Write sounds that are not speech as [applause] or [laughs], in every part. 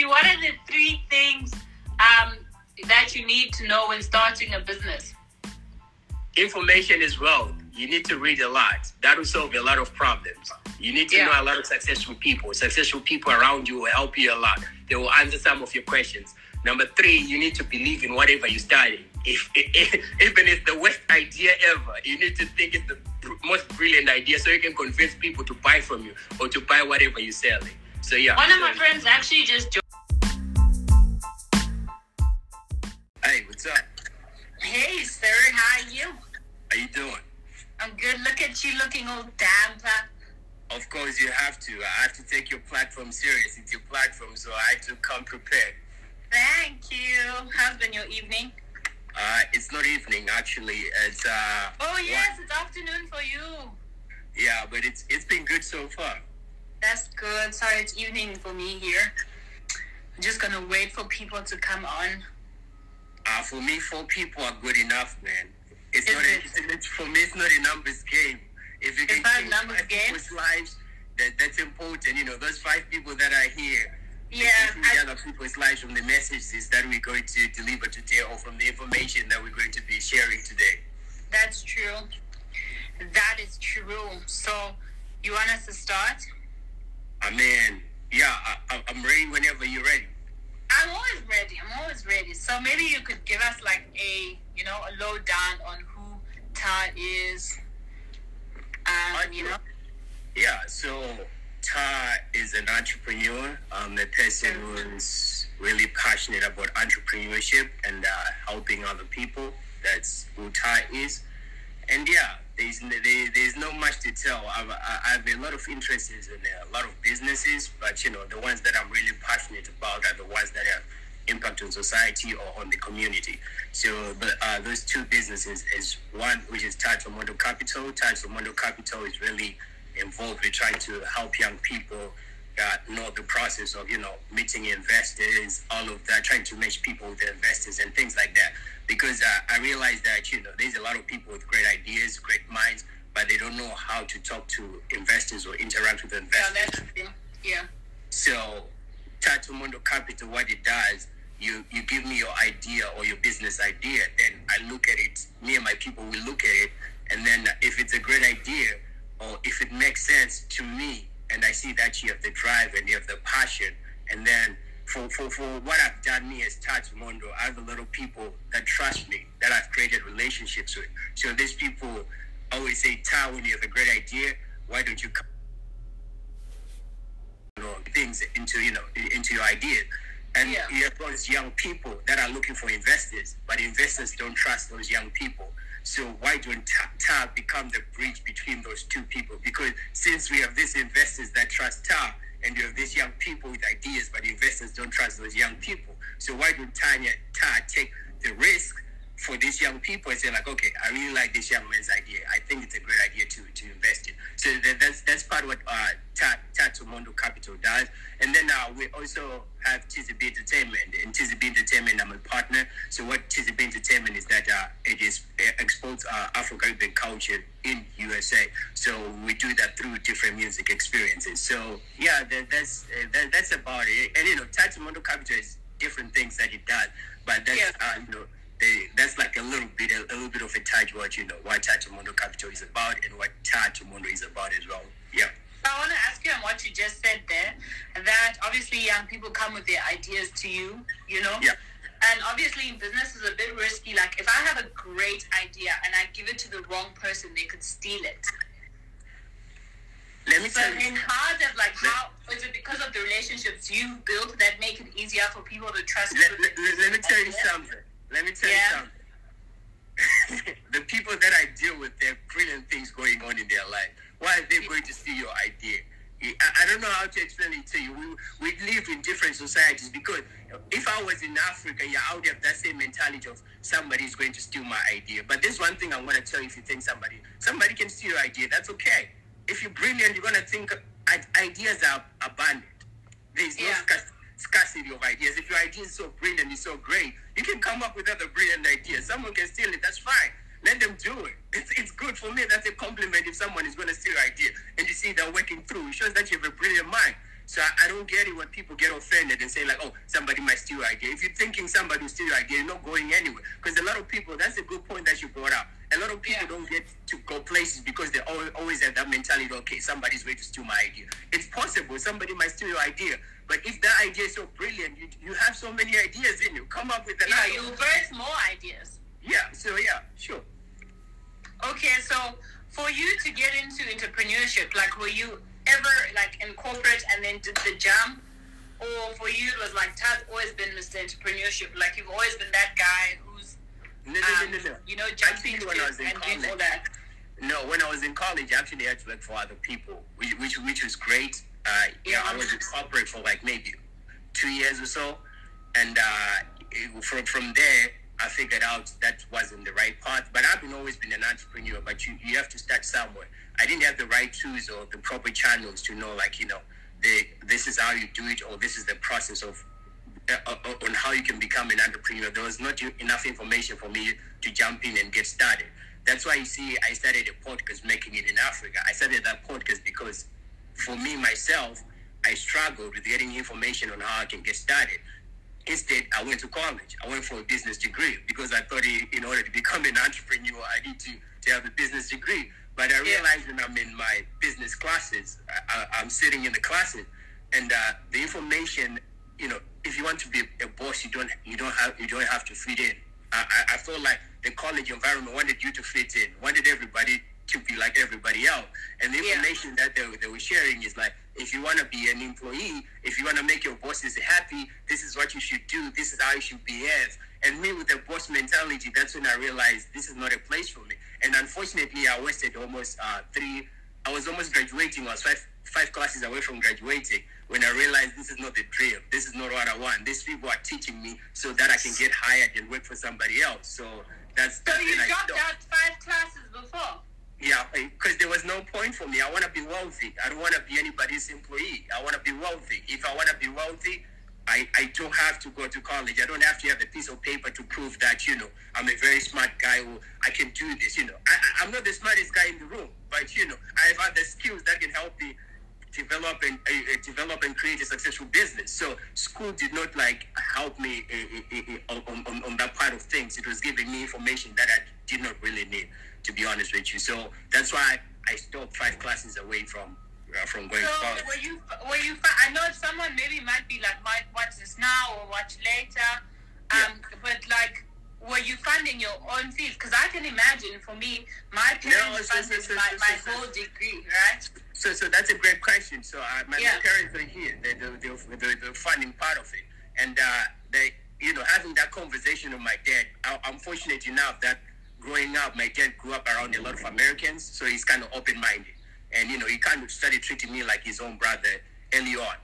you, what are the three things um, that you need to know when starting a business? Information is wealth. You need to read a lot. That will solve a lot of problems. You need to Yeah. know a lot of successful people. Successful people around you will help you a lot. They will answer some of your questions. Number three, you need to believe in whatever you're studying. If, [laughs] if even if the worst idea ever, you need to think it's the most brilliant idea, so you can convince people to buy from you or to buy whatever you're selling. So yeah. One of my friends actually just what's up? Hey, sir, how are you? How you doing? I'm good. Look at you looking all damper. Of course, you have to. I have to take your platform serious. It's your platform, so I have to come prepared. Thank you. How's been your evening? Uh, it's not evening actually. It's uh. Oh, yes, it's afternoon for you. Yeah, but it's it's been good so far. That's good. Sorry, it's evening for me here. I'm just gonna wait for people to come on. Uh, for me, four people are good enough, man. It's Is not. it? A, it's, for me, it's not a numbers game. If you It's can not numbers five game? people's lives, that that's important. You know, those five people that are here. Yeah, I- other people's lives from the messages that we're going to deliver today, or from the information that we're going to be sharing today. That's true. That is true. So, you want us to start? I mean, yeah, I- I'm ready whenever you're ready. I'm always ready. I'm always ready. So maybe you could give us like a, you know, a lowdown on who Ta is. Um, you know. Yeah, so Ta is an entrepreneur, um, a person who's really passionate about entrepreneurship and uh, helping other people. That's who Ta is. And yeah, there's, there, there's not much to tell. I've, I have a lot of interests in a lot of businesses, but you know, the ones that I'm really passionate about are the ones that have impact on society or on the community. So, but uh, those two businesses is one which is Touch Mondo Capital. For Mondo Capital is really involved with trying to help young people know the process of you know meeting investors, all of that, trying to match people with investors and things like that. Because uh, I realize that you know there's a lot of people with great ideas, great minds, but they don't know how to talk to investors or interact with Yeah, investors. thing. Yeah. So, Tato Mundo Capital, what it does, you you give me your idea or your business idea, then I look at it. Me and my people will look at it, and then if it's a great idea or if it makes sense to me, and I see that you have the drive and you have the passion, and then for, for, for what I've done me as Tato Mundo, I have a lot of people that trust me, that I've created relationships with. So these people always say, Ta, when you have a great idea, why don't you come? things into you know into your idea? And Yeah. you have those young people that are looking for investors, but investors don't trust those young people. So why don't Ta- become the bridge between those two people? Because since we have these investors that trust Ta, and you have these young people with ideas, but investors don't trust those young people. So why don't Tanya Ta take the risk for these young people and say like, okay, I really like this young man's idea. I think it's a great idea to, to invest in. So that, that's that's part of what uh, Ta- Tato Mondo Capital does. And then uh, we also have TZB Entertainment. In TZB Entertainment, I'm a partner. So what TZB Entertainment is that uh, it is it exports uh, Afro-Caribbean culture in USA. So we do that through different music experiences. So yeah, that, that's uh, that, that's about it. And you know, Tato Mondo Capital is different things that it does, but that's Yeah. uh, you know they, that's like a little bit, a, little bit of a touch what you know what Tachimundo Capital is about and what Tachimundo is about as well. Yeah. I want to ask you on what you just said there, that obviously young people come with their ideas to you, you know? Yeah. And obviously in business is a bit risky. Like if I have a great idea and I give it to the wrong person, they could steal it. Let me So tell you. how does like how is it because of the relationships you've built that make it easier for people to trust Let, you? let, let, let me tell you something. Let me tell Yeah. you something. the people that I deal with, they have brilliant things going on in their life. Why are they going to steal your idea? I, don't know how to explain it to you. We, we live in different societies because if I was in Africa, yeah, I would have that same mentality of somebody is going to steal my idea. But there's one thing I want to tell you if you think somebody, somebody can steal your idea, that's okay. If you're brilliant, you're going to think ideas are abundant. There's no Yeah. scarc- scarcity of ideas. If your idea is so brilliant, it's so great, you can come up with other brilliant ideas. Someone can steal it, that's fine. Let them do it. It's, it's good for me. That's a compliment if someone is going to steal your idea and you see they're working through. It shows that you have a brilliant mind. So I, I don't get it when people get offended and say like, oh, somebody might steal your idea. If you're thinking somebody will steal your idea, you're not going anywhere. Because a lot of people, that's a good point that you brought up. A lot of people Yeah. don't get to go places because they always, always have that mentality, okay, somebody's going to steal my idea. It's possible somebody might steal your idea. But if that idea is so brilliant, you, you have so many ideas in you. Come up with Yeah, another. you birth more ideas. Yeah, so yeah, sure. Okay, so for you to get into entrepreneurship, like were you ever like in corporate and then did the jump? Or for you it was like Tad's always been Mr. Entrepreneurship, like you've always been that guy who's No, no, um, no, no, no. you know, jumping Actually, when I was in and doing all college- that. No, when I was in college, I actually had to work for other people, which which, which was great. Uh, yeah, I was in corporate for like maybe two years or so, and uh, from from there, I figured out that wasn't the right path. But I've been always been an entrepreneur. But you you have to start somewhere. I didn't have the right tools or the proper channels to know, like you know, the this is how you do it, or this is the process of uh, uh, on how you can become an entrepreneur. There was not enough information for me to jump in and get started. That's why you see I started a podcast making it in Africa. I started that podcast because for me myself, I struggled with getting information on how I can get started. Instead, I went to college. I went for a business degree because I thought in order to become an entrepreneur, I need to, to have a business degree. But I realized when I'm in my business classes, I, I'm sitting in the classes, and uh, the information, you know, if you want to be a boss, you don't you don't have you don't have to fit in. I, I, I felt like the college environment wanted you to fit in, wanted everybody to be like everybody else. And the Yeah. information that they, they were sharing is like, if you want to be an employee, if you want to make your bosses happy, this is what you should do. This is how you should behave. And me with the boss mentality, that's when I realized this is not a place for me. And unfortunately, I wasted almost uh, three. I was almost graduating. I was five five classes away from graduating when I realized this is not the dream. This is not what I want. These people are teaching me so that I can get hired and work for somebody else. So that's So you dropped out five classes before. Yeah, because there was no point for me. I want to be wealthy. I don't want to be anybody's employee. I want to be wealthy. If I want to be wealthy, I, I don't have to go to college. I don't have to have a piece of paper to prove that, you know, I'm a very smart guy or I can do this, you know. I, I'm not the smartest guy in the room, but, you know, I have other skills that can help me develop and uh, uh, develop and create a successful business. So school did not like help me uh, uh, uh, on, on, on that part of things. It was giving me information that I did not really need, to be honest with you. So that's why I stopped five classes away from uh, from going So college. were you were you I know someone maybe might be like might watch this now or watch later. Um but like were you funding your own fees? Because I can imagine for me, my parents so- funded so- my, so- my so- whole degree, right? So, so that's a great question. So, uh, my Yeah. parents are here. They, they, they, they, the funding part of it, and uh, they, you know, having that conversation with my dad. I, I'm fortunate enough that growing up, my dad grew up around a lot of Americans, so he's kind of open-minded, and you know, he kind of started treating me like his own brother early on.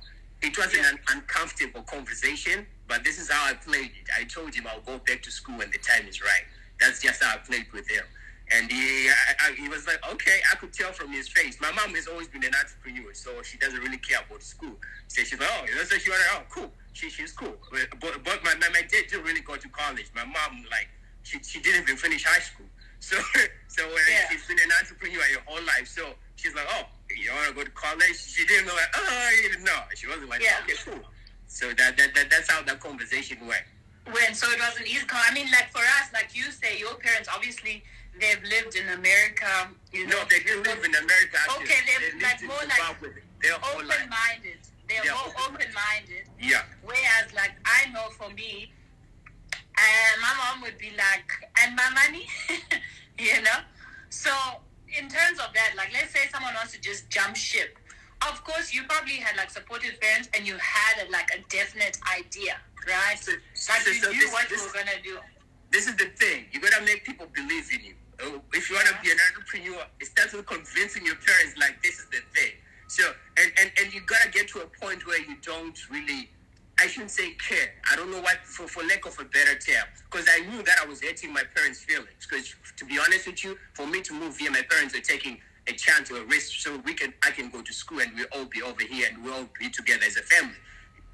It was Yeah. an uncomfortable conversation, but this is how I played it. I told him I'll go back to school when the time is right. That's just how I played with him. And he, I, I, he was like, okay, I could tell from his face. My mom has always been an entrepreneur, so she doesn't really care about school. So she's like, oh, that's what she wanted. Oh, cool. She, she's cool. But, but, but my, my, my dad didn't really go to college. My mom, like, she, she didn't even finish high school. [laughs] So, so Yeah. she's been an entrepreneur her whole life. So she's like, oh, you want to go to college? She didn't know, like, oh, you. She wasn't like, Yeah. okay, cool. So that, that, that that's how that conversation went. When so it wasn't easy. I mean, like for us, like you say, your parents obviously they've lived in America. You know, No, they didn't live in America. actually. Okay, they're they like more like Zimbabwe their whole life. open-minded. They're Yeah, more open-minded. Yeah. Whereas, like, I know for me, uh, my mom would be like, and my money, [laughs] you know? So, in terms of that, like, let's say someone wants to just jump ship. Of course, you probably had, like, supportive parents and you had, a, like, a definite idea, right? So- like, so- you so knew this- what this- you were going to do. This is the thing. You gotta make people believe in you. Uh, If you wanna be an entrepreneur, it starts with convincing your parents like this is the thing. So and, and, and you gotta get to a point where you don't really I shouldn't say care. I don't know what for, for lack of a better term. Because I knew that I was hurting my parents' feelings. Because to be honest with you, for me to move here, my parents are taking a chance or a risk so we can I can go to school and we'll all be over here and we'll all be together as a family.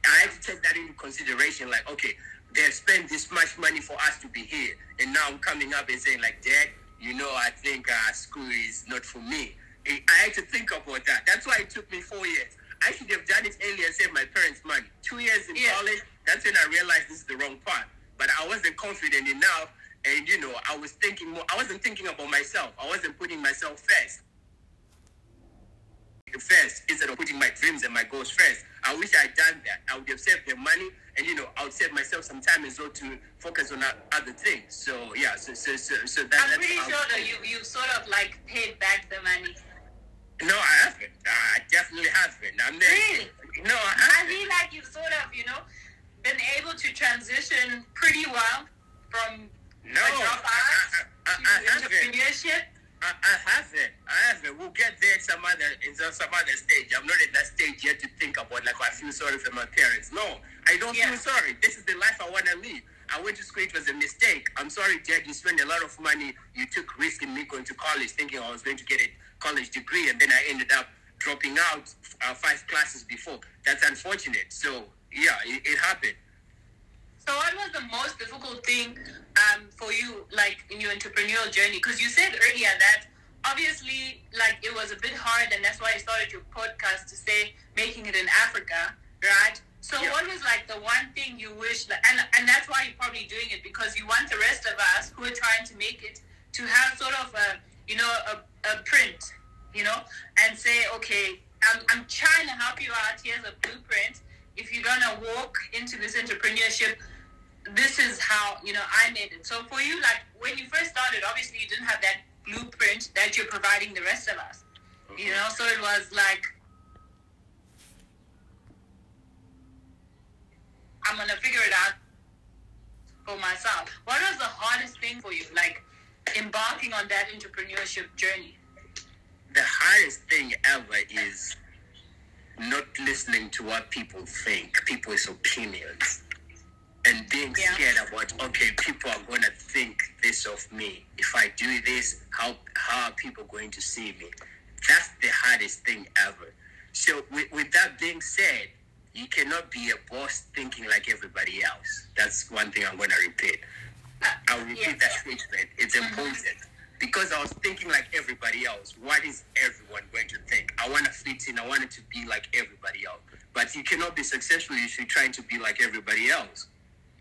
I had to take that into consideration. Like, okay, they have spent this much money for us to be here, and now I'm coming up and saying, like, Dad, you know, I think uh, school is not for me. I had to think about that. That's why it took me four years. I should have done it earlier and saved my parents money. Two years in Yeah. college, that's when I realized this is the wrong path. But I wasn't confident enough, and you know, I was thinking more. I wasn't thinking about myself. I wasn't putting myself first. First, instead of putting my dreams and my goals first. I wish I'd done that. I would have saved the money, and you know, I would save myself some time as well to focus on other things. So yeah, so so so, so that, I'm that's pretty sure that you you sort of like paid back the money. No, I haven't. I definitely haven't. I'm there. Really? No, I I haven't. feel like you've sort of, you know, been able to transition pretty well from No, a I, I, I, I entrepreneurship. I, I haven't. I haven't. We'll get there some other in some other stage. I'm not at that stage yet to think about like I feel sorry for my parents. No, I don't Yeah. feel sorry. This is the life I want to live. I went to school. It was a mistake. I'm sorry, Dad. You spent a lot of money. You took risk in me going to college, thinking I was going to get a college degree, and then I ended up dropping out uh, five classes before. That's unfortunate. So yeah, it, it happened. So, what was the most difficult thing um, for you, like in your entrepreneurial journey? Because you said earlier that obviously, like it was a bit hard, and that's why you started your podcast to say making it in Africa, right? So, Yeah. what was like the one thing you wish, like, and and that's why you're probably doing it because you want the rest of us who are trying to make it to have sort of a, you know, a, a print, you know, and say, okay, I'm I'm trying to help you out. Here's a blueprint. If you're gonna walk into this entrepreneurship, this is how you know I made it. So for you, like when you first started, obviously you didn't have that blueprint that you're providing the rest of us. You know, so it was like I'm gonna figure it out for myself. What was the hardest thing for you, like embarking on that entrepreneurship journey? the hardest thing ever is not listening to what people think, people's opinions, and being Yeah. scared about okay, people are gonna think this of me. If I do this, how how are people going to see me? That's the hardest thing ever. So with, with that being said, you cannot be a boss thinking like everybody else. That's one thing I'm gonna repeat. I- I'll repeat Yeah. that statement. It's mm-hmm. important because I was thinking like everybody else. What is everyone going to think? I want to fit in. I wanted to be like everybody else. But you cannot be successful if you're trying to be like everybody else.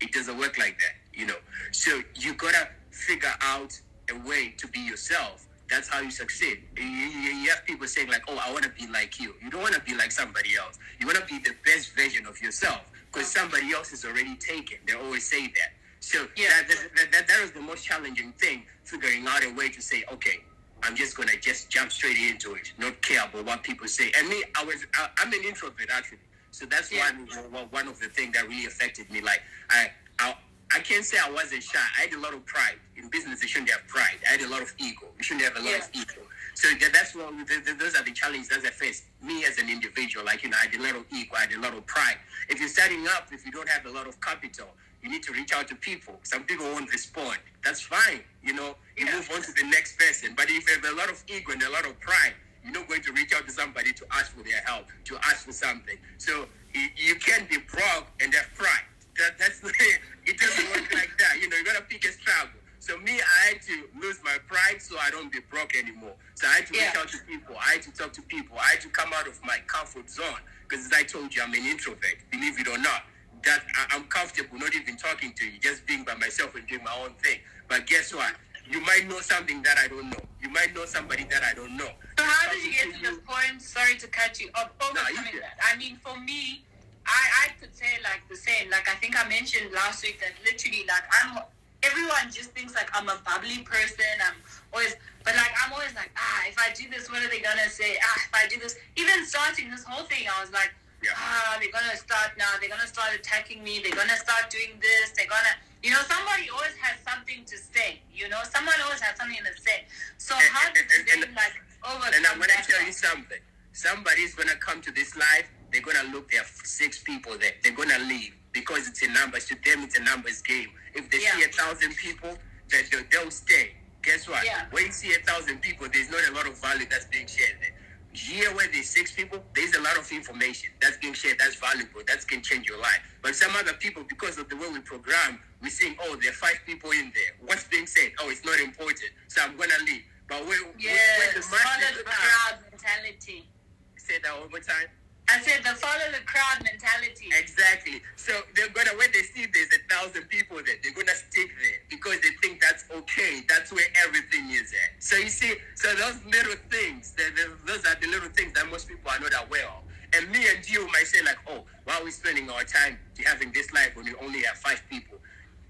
It doesn't work like that, you know. So you gotta figure out a way to be yourself. That's how you succeed. You, you, you have people saying like, "Oh, I want to be like you." You don't want to be like somebody else. You want to be the best version of yourself because somebody else is already taken. They always say that. So Yeah. that, that, that, that was the most challenging thing, figuring out a way to say, okay, I'm just gonna just jump straight into it, not care about what people say. And me, I was, I, I'm an introvert actually, so that's Yeah. one one- of the things that really affected me. Like I, I, I can't say I wasn't shy. I had a lot of pride in business. You shouldn't have pride. I had a lot of ego. You shouldn't have a lot of ego. So that's what th- th- those are the challenges that I face. Me as an individual, like you know, I had a lot of ego, I had a lot of pride. If you're starting up, if you don't have a lot of capital, you need to reach out to people. Some people won't respond. That's fine. You know, you Yeah. move on to the next person. But if you have a lot of ego and a lot of pride, you're not going to reach out to somebody to ask for their help, to ask for something. So you, you can't be broke and have pride. That, that's [laughs] it doesn't work like that. You know, you gotta pick a struggle. So me, I had to lose my pride so I don't be broke anymore. So I had to reach out to people. I had to talk to people. I had to come out of my comfort zone because, as I told you, I'm an introvert. Believe it or not, that I, I'm comfortable not even talking to you, just being by myself and doing my own thing. But guess what? You might know something that I don't know. You might know somebody that I don't know. So how did you get to the point? Sorry to cut you off. Overcoming that. I mean, for me, I I could say like the same. Like I think I mentioned last week that literally like I'm. Everyone just thinks like I'm a bubbly person. I'm always, but like I'm always like ah, if I do this, what are they gonna say? Ah, if I do this, even starting this whole thing, I was like. Yeah. Ah, they're gonna start now. They're gonna start attacking me. They're gonna start doing this. They're gonna, you know, somebody always has something to say. You know, someone always has something to say. So And- how did you and- like overcome And I'm gonna that? tell you something. Somebody's gonna come to this life. They're gonna look. There are six people there. They're gonna leave because it's a numbers. To them, it's a numbers game. If they see a thousand people, they, they, they'll stay. Guess what? Yeah. When you see a thousand people, there's not a lot of value that's being shared there. Here, where there's six people, there's a lot of information that's being shared. That's valuable. That can change your life. But some other people, because of the way we program, we're saying, "Oh, there are five people in there. What's being said? Oh, it's not important. So I'm gonna leave." But when, when- when Yes, the come, crowd mentality. Say that one more time. I said the follow the crowd mentality. Exactly. So they're gonna when they see there's a thousand people there, they're gonna stick there because they think that's okay. That's where everything is at. So you see, so those little things, the, the, those are the little things that most people are not aware of. And me and you might say like, oh, why are we spending our time having this life when we only have five people?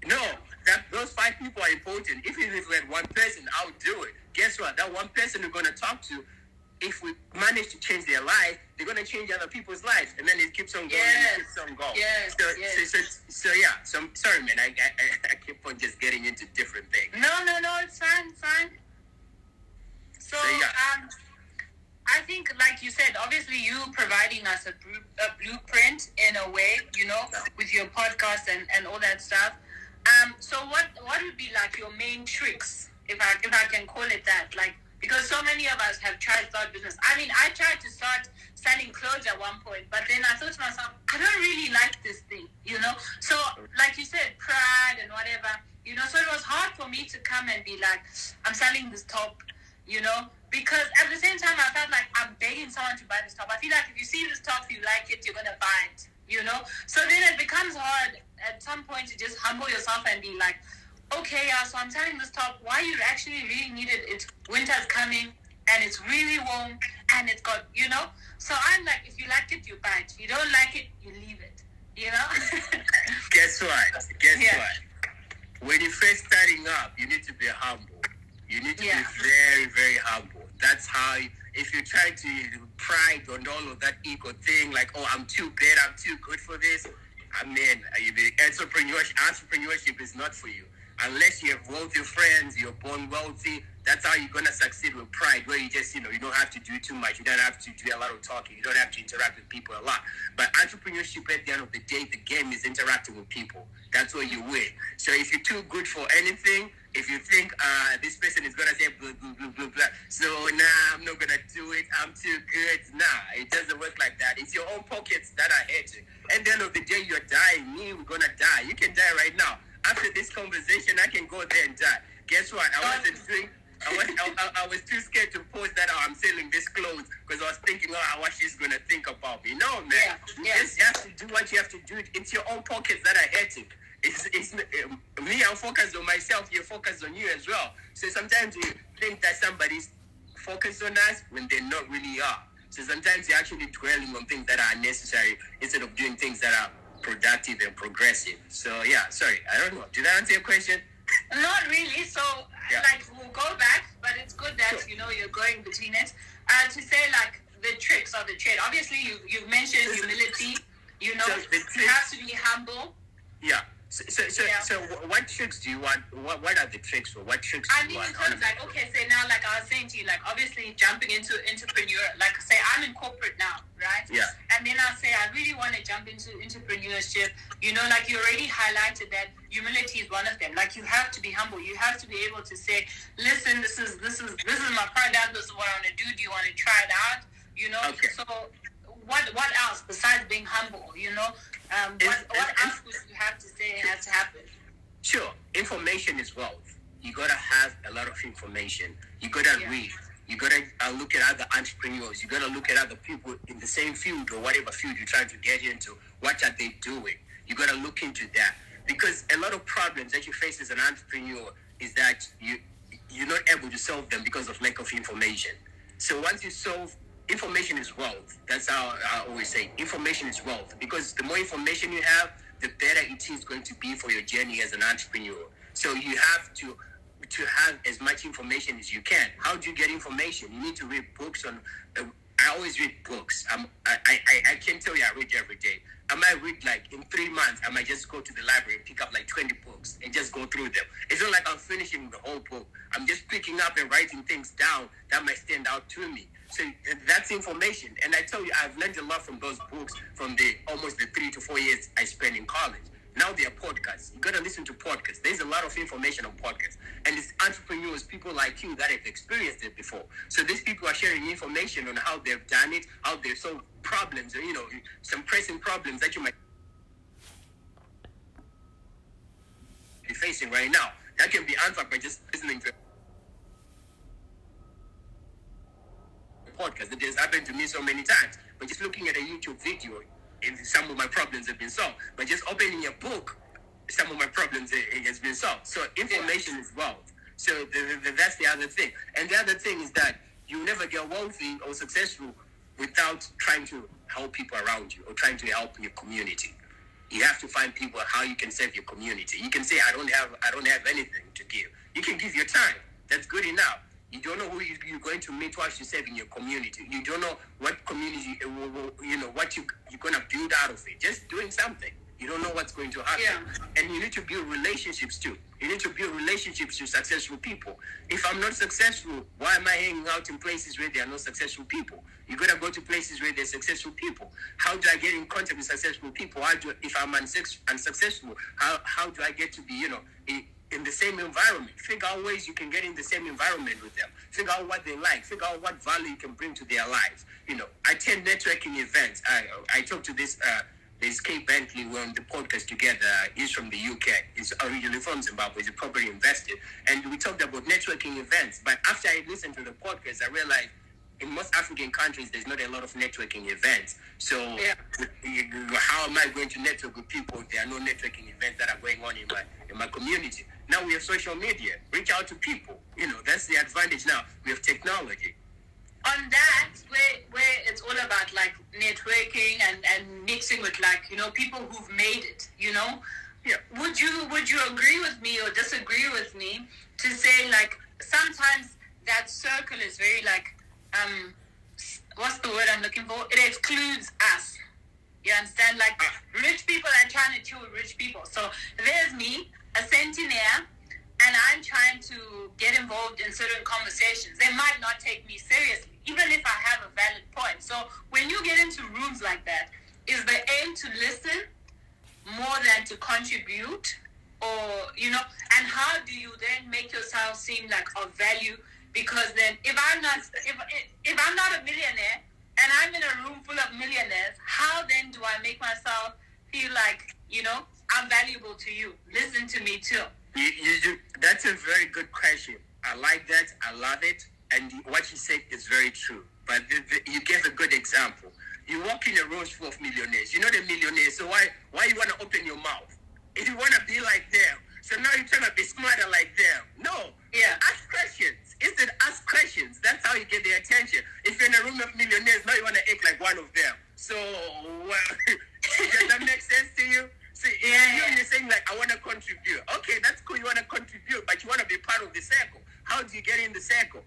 No, that those five people are important. If we had one person, I would do it. Guess what? That one person you're gonna talk to if we manage to change their life, they're gonna change other people's lives, and then it keeps on going. Yes. Keeps on going. Yes, So, yes. so, so, so yeah. So I'm sorry, man. I, I I keep on just getting into different things. No, no, no, it's fine, it's fine. So, So, yeah. um, I think, like you said, obviously you providing us a, a blueprint in a way, you know, with your podcast and, and all that stuff. Um, so what what would be like your main tricks, if I if I can call it that, like because so many of us have tried to start business. I mean, I tried to start selling clothes at one point, but then I thought to myself, I don't really like this thing, you know. So, like you said, pride and whatever, you know. So it was hard for me to come and be like, I'm selling this top, you know, because at the same time I felt like I'm begging someone to buy this top. I feel like if you see this top, you like it, you're gonna buy it, you know. So then it becomes hard at some point to just humble yourself and be like, okay, yeah, so I'm telling this top. Why you actually really need it? It's winter's coming and it's really warm and it's got, you know. So I'm like, if you like it, you buy it. If you don't like it, you leave it. You know. [laughs] Guess what? Guess Yeah. what? When you're first starting up, you need to be humble. You need to Yeah. be very, very humble. That's how. If you try to pride on all of that ego thing, like, oh, I'm too good, I'm too good for this. I mean, you- entrepreneurship, entrepreneurship is not for you. Unless you have wealthy friends, you're born wealthy. That's how you're gonna succeed with pride, where you just, you know, you don't have to do too much. You don't have to do a lot of talking. You don't have to interact with people a lot. But entrepreneurship, at the end of the day, the game is interacting with people. That's where you win. So if you're too good for anything, if you think uh, this person is gonna say blah blah blah blah blah, so nah, I'm not gonna do it. I'm too good. Nah, it doesn't work like that. It's your own pockets that are hurting. At the end of the day, you're dying. Me, we're gonna die. You can die right now. After this conversation, I can go there and die. Guess what? I wasn't doing. I was I, I, was too scared to post that oh, I'm selling this clothes because I was thinking, oh, what she's gonna think about me. No, man. Yeah, You yeah. just have to do what you have to do. It's your own pockets that are hurting. It's, it's um, me. I'm focused on myself. You're focused on you as well. So sometimes you think that somebody's focused on us when they not really are. So sometimes you're actually dwelling on things that are unnecessary instead of doing things that are productive and progressive. So yeah, sorry, I don't know. Did I answer your question? [laughs] Not really. So, Yeah. like, we'll go back, but it's good that Sure. you know you're going between it. Uh, to say like the tricks of the trade. Obviously, you you've mentioned humility. You know, you have to be humble. Yeah. So so so, Yeah. so what tricks do you want? What what are the tricks for? What tricks do I mean, in terms like okay, say now, like I was saying to you, like obviously jumping into entrepreneur. Like say I'm in corporate now, right? Yeah. And then I'll say I really want to jump into entrepreneurship. You know, like you already highlighted that humility is one of them. Like you have to be humble. You have to be able to say, listen, this is this is this is my product. This is what I want to do. Do you want to try it out? You know. Okay. So what what else besides being humble? You know, um, what what if- else would you have to say has to happen? Sure, information is wealth. You gotta have a lot of information. You gotta Yeah. read. You gotta uh, look at other entrepreneurs. You gotta look at other people in the same field or whatever field you're trying to get into. What are they doing? You gotta look into that because a lot of problems that you face as an entrepreneur is that you you're not able to solve them because of lack of information. So once you solve, information is wealth. That's how I always say information is wealth because the more information you have, the better it is going to be for your journey as an entrepreneur. So you have to to have as much information as you can. How do you get information? You need to read books on. Uh, I always read books. I'm, I, I I- can't tell you I read every day. I might read like in three months. I might just go to the library and pick up like twenty books and just go through them. It's not like I'm finishing the whole book. I'm just picking up and writing things down that might stand out to me. So that's information. And I tell you, I've learned a lot from those books from the almost the three to four years I spent in college. Now they are podcasts. You gotta listen to podcasts. There's a lot of information on podcasts. And it's entrepreneurs, people like you that have experienced it before. So these people are sharing information on how they've done it, how they've solved problems, or you know, some pressing problems that you might be facing right now. That can be answered by just listening to podcast. It has happened to me so many times. But just looking at a YouTube video, some of my problems have been solved. But just opening a book, some of my problems has been solved. So information is wealth. So the, the, that's the other thing. And the other thing is that you never get wealthy or successful without trying to help people around you or trying to help your community. You have to find people how you can serve your community. You can say, I don't have I don't have anything to give. You can give your time. That's good enough. You don't know who you're going to meet once you serve in your community. You don't know what community, uh, you know, what you, you're going to build out of it. Just doing something. You don't know what's going to happen. Yeah. And you need to build relationships too. You need to build relationships with successful people. If I'm not successful, why am I hanging out in places where there are no successful people? You gotta go to places where there are successful people. How do I get in contact with successful people? How do if I'm unsuccessful? How how do I get to be you know in, the same environment? Figure out ways you can get in the same environment with them. Figure out what they like. Figure out what value you can bring to their lives. You know, I attend networking events. I I talk to this. Uh, there's Kate Bentley. We're on the podcast together. He's from the UK. He's originally from Zimbabwe. He's a property investor. And we talked about networking events. But after I listened to the podcast, I realized in most African countries, there's not a lot of networking events. So, yeah. how am I going to network with people if there are no networking events that are going on in my in my community? Now we have social media. Reach out to people. You know, that's the advantage now. We have technology on that where where it's all about like networking and and mixing with like you know people who've made it you know yeah would you would you agree with me or disagree with me to say like sometimes that circle is very like um what's the word i'm looking for it excludes us you understand like ah. rich people are trying to chill with rich people so there's me a centenaire and I'm trying to get involved in certain conversations, they might not take me seriously even if I have a valid point. So when you get into rooms like that, is the aim to listen more than to contribute? Or, you know, and how do you then make yourself seem like of value? Because then if I'm not if if I'm not a millionaire and I'm in a room full of millionaires, how then do I make myself feel like, you know, I'm valuable to you? Listen to me too. You, you, that's a very good question. I like that. I love it and what you said is very true. But the, the, you gave a good example. You walk in a room full of millionaires. You're not a millionaire, so why why you want to open your mouth? If you want to be like them, so now you're trying to be smarter like them. No, yeah, ask questions. Instead, ask questions. That's how you get their attention. If you're in a room of millionaires, now you want to act like one of them. So, well, [laughs] does that make sense to you? See, yeah, yeah. you're saying like, I want to contribute. Okay, that's cool. You want to contribute, but you want to be part of the circle. How do you get in the circle?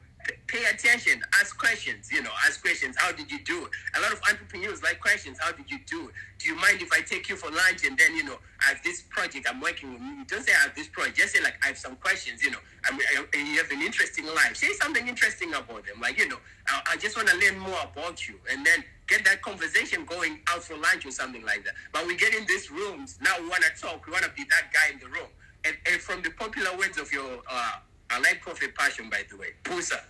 Pay attention, ask questions, you know, ask questions. How did you do? A lot of entrepreneurs like questions. How did you do? Do you mind if I take you for lunch and then, you know, I have this project I'm working with? You don't say I have this project. Just say, like, I have some questions, you know, I and you have an interesting life. Say something interesting about them. Like, you know, I, I just want to learn more about you. And then get that conversation going out for lunch or something like that. But we get in these rooms. Now we want to talk. We want to be that guy in the room. And, and from the popular words of your, uh, I like Prophet Passion, by the way, Pusa.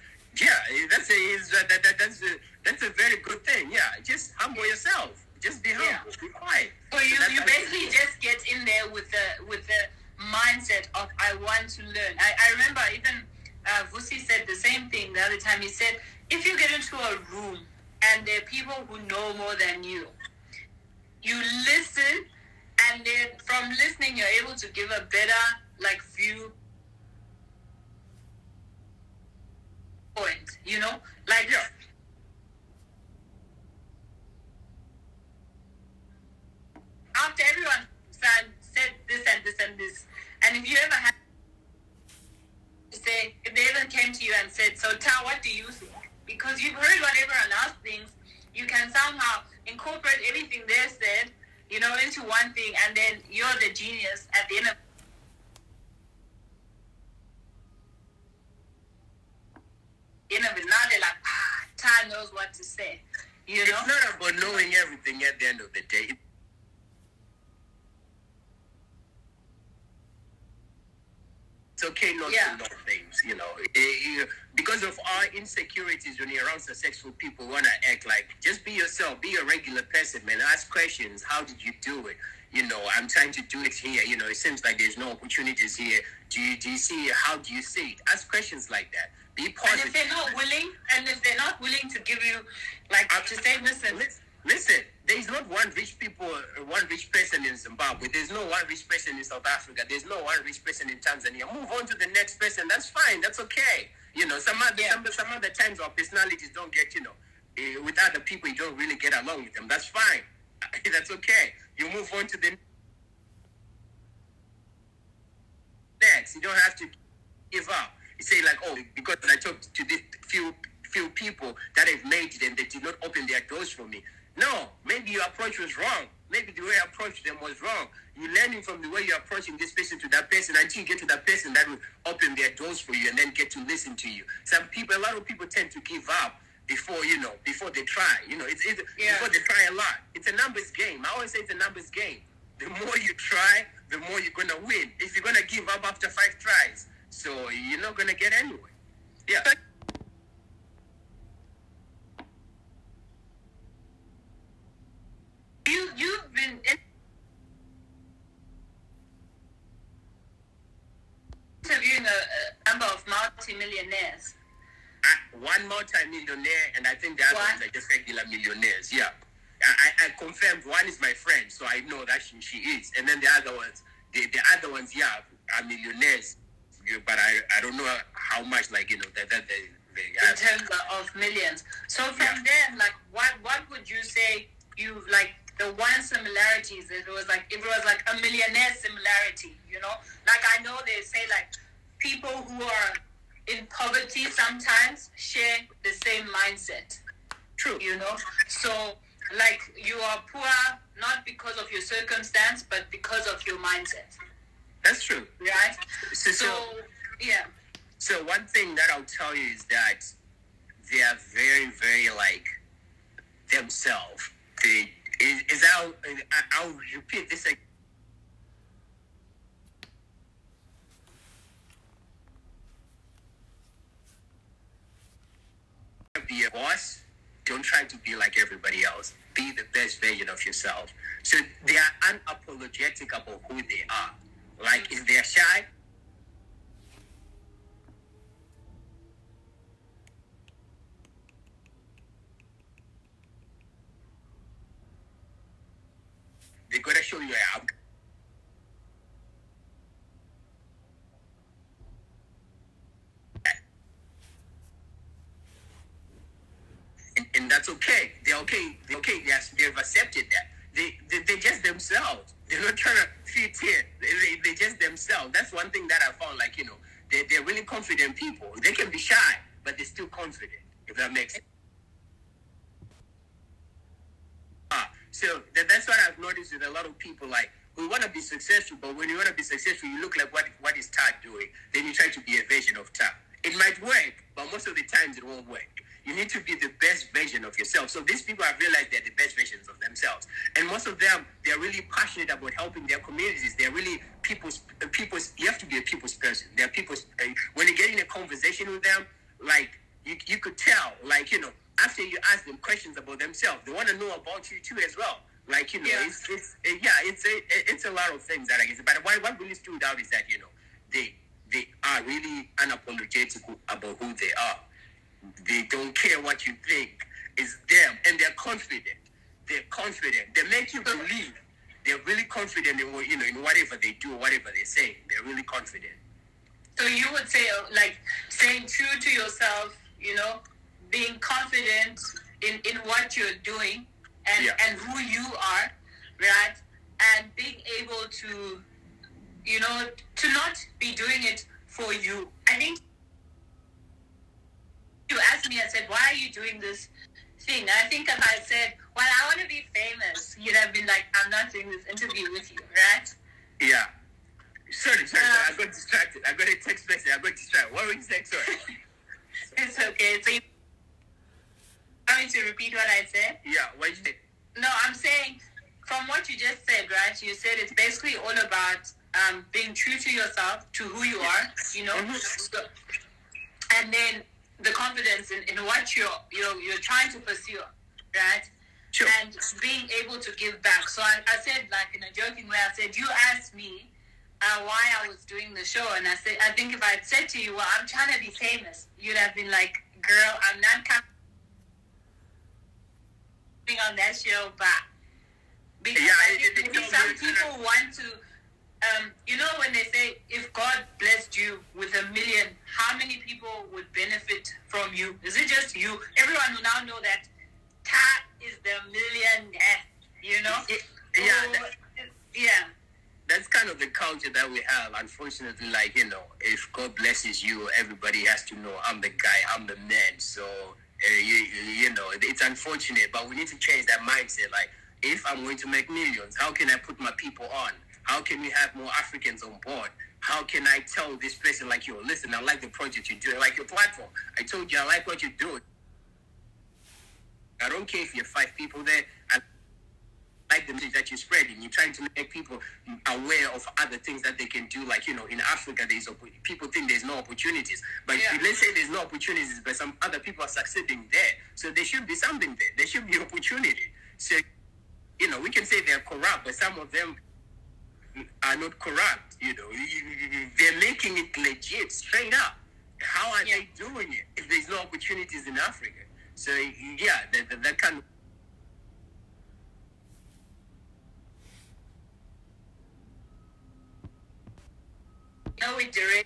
Yeah, that's a that, that, that's a that's a very good thing. Yeah, just humble yourself. Just be humble. Yeah. Be quiet. So you, you basically just get in there with the with the mindset of I want to learn. I, I remember even uh, Vusi said the same thing the other time. He said if you get into a room and there are people who know more than you, you listen, and then from listening you're able to give a better like view point, you know? Like, yeah. after everyone said, said this and this and this, and if you ever had to say, if they even came to you and said, so tell, what do you think? Because you've heard what everyone else thinks, you can somehow incorporate everything they said, you know, into one thing, and then you're the genius at the end of you know, now they're like, ah, Ty knows what to say. You know? It's not about knowing everything at the end of the day. It's okay not Yeah. to know things, you know. Eh, eh, because of our insecurities when you're around successful people, want to act like just be yourself, be a regular person, man. Ask questions. How did you do it? You know, I'm trying to do it here. You know, it seems like there's no opportunities here. Do you, do you see it? How do you see it? Ask questions like that. Be And if they're not willing, and if they're not willing to give you, like, to say, listen, Listen, listen, there is not one rich people, uh, one rich person in Zimbabwe. There's no one rich person in South Africa. There's no one rich person in Tanzania. Move on to the next person. That's fine. That's okay. You know, some other Yeah. some, some other times our personalities don't get. You know, uh, with other people, you don't really get along with them. That's fine. [laughs] That's okay. You move on to the next. You don't have to give up. You say like, oh, because I talked to this few few people that have made them, they did not open their doors for me. No, maybe your approach was wrong. Maybe the way I approached them was wrong. You're learning from the way you're approaching this person to that person until you get to that person that will open their doors for you and then get to listen to you. Some people, a lot of people tend to give up before you know, before they try. You know, it's, it's Yeah. before they try a lot. It's a numbers game. I always say it's a numbers game. The more you try, the more you're gonna win. If you're gonna give up after five tries, so you're not gonna get anywhere. Yeah. you, you've been interviewing a, a number of multimillionaires. I, one multi-millionaire, and I think the other ones are just regular millionaires. Yeah, I, I, I confirmed one is my friend, so I know that she, she is, and then the other ones, the, the other ones, yeah, are millionaires, Yeah, but I, I don't know how much, like you know, that that they, they in terms of millions. So from Yeah. there, like, what what would you say you like the one similarities? If it was like if it was like a millionaire similarity, you know, like I know they say like people who are in poverty sometimes share the same mindset. True. You know, so like you are poor not because of your circumstance, but because of your mindset, That's true. right? So, So so, yeah. so one thing that I'll tell you is that they are very, very like themselves. They is, is I'll, I'll repeat this again. be a boss, don't try to be like everybody else. Be the best version of yourself. So they are unapologetic about who they are. Like, is they're shy, they're gonna show you how. and, and that's okay. They're okay. They're okay. Yes, they've accepted that. They, they they're just themselves. They're not trying to fit in. They, they, they're just themselves. That's one thing that I found. Like you know, they they're really confident people. They can be shy, but they're still confident. If that makes sense. Ah, so that, that's what I've noticed with a lot of people. Like we want to be successful, but when you want to be successful, you look like what what is Tad doing. Then you try to be a version of Tad. It might work, but most of the times it won't work. You need to be the best version of yourself. So these people have realized they're the best versions of themselves, and most of them they're really passionate about helping their communities. They're really people's uh, people's. You have to be a people's person. They're people's. Uh, when you get in a conversation with them, like you, you could tell, like you know, after you ask them questions about themselves, they want to know about you too as well. Like you know, Yeah. it's, it's uh, yeah, it's a it's a lot of things that I guess. But what what really stood out is that you know they they are really unapologetic about who they are. They don't care what you think. It's them, and they're confident. They're confident. They make you believe. They're really confident in you know in whatever they do, whatever they say. They're really confident. So you would say, uh, like, staying true to yourself, you know, being confident in, in what you're doing and, Yeah. and who you are, right? And being able to, you know, to not be doing it for you. I think you asked me, I said, why are you doing this thing? And I think if I said, well, I want to be famous, you'd have been like, I'm not doing this interview with you, right? Yeah. Sorry, sorry, sorry. I got distracted. I got a text message. I got distracted. What were you saying? Sorry. [laughs] It's okay. So you want me to repeat what I said? yeah. What you say? No, I'm saying from what you just said, right? You said it's basically all about um, being true to yourself, to who you are, you know, Mhm. so, and then the confidence in, in what you're, you're you're trying to pursue, right? Sure. And being able to give back. So I, I said, like in a joking way, I said, you asked me uh, why I was doing the show, and I said, I think if I'd said to you, well, I'm trying to be famous, you'd have been like, girl, I'm not coming on that show, but because Yeah, I think it- maybe it- some people want to. Um, you know when they say if God blessed you with a million, how many people would benefit from you? Is it just you? Everyone will now know that Ta is the millionaire. You know? Yeah, Oh, that- yeah. that's kind of the culture that we have. Unfortunately, like you know, if God blesses you, everybody has to know I'm the guy, I'm the man. So uh, you, you know, it's unfortunate, but we need to change that mindset. Like, if I'm going to make millions, how can I put my people on? How can we have more Africans on board? How can I tell this person like, yo, listen, I like the project you're doing, I like your platform. I told you I like what you're doing. I don't care if you're five people there. I like the message that you're spreading. You're trying to make people aware of other things that they can do. Like, you know, in Africa, there's people think there's no opportunities. But Yeah. let's say there's no opportunities, but some other people are succeeding there. So there should be something there. There should be opportunity. So, you know, we can say they're corrupt, but some of them are not corrupt. You know, they're making it legit, straight up. How are Yeah. they doing it if there's no opportunities in Africa? So, yeah, that, that, that kind of know it directly.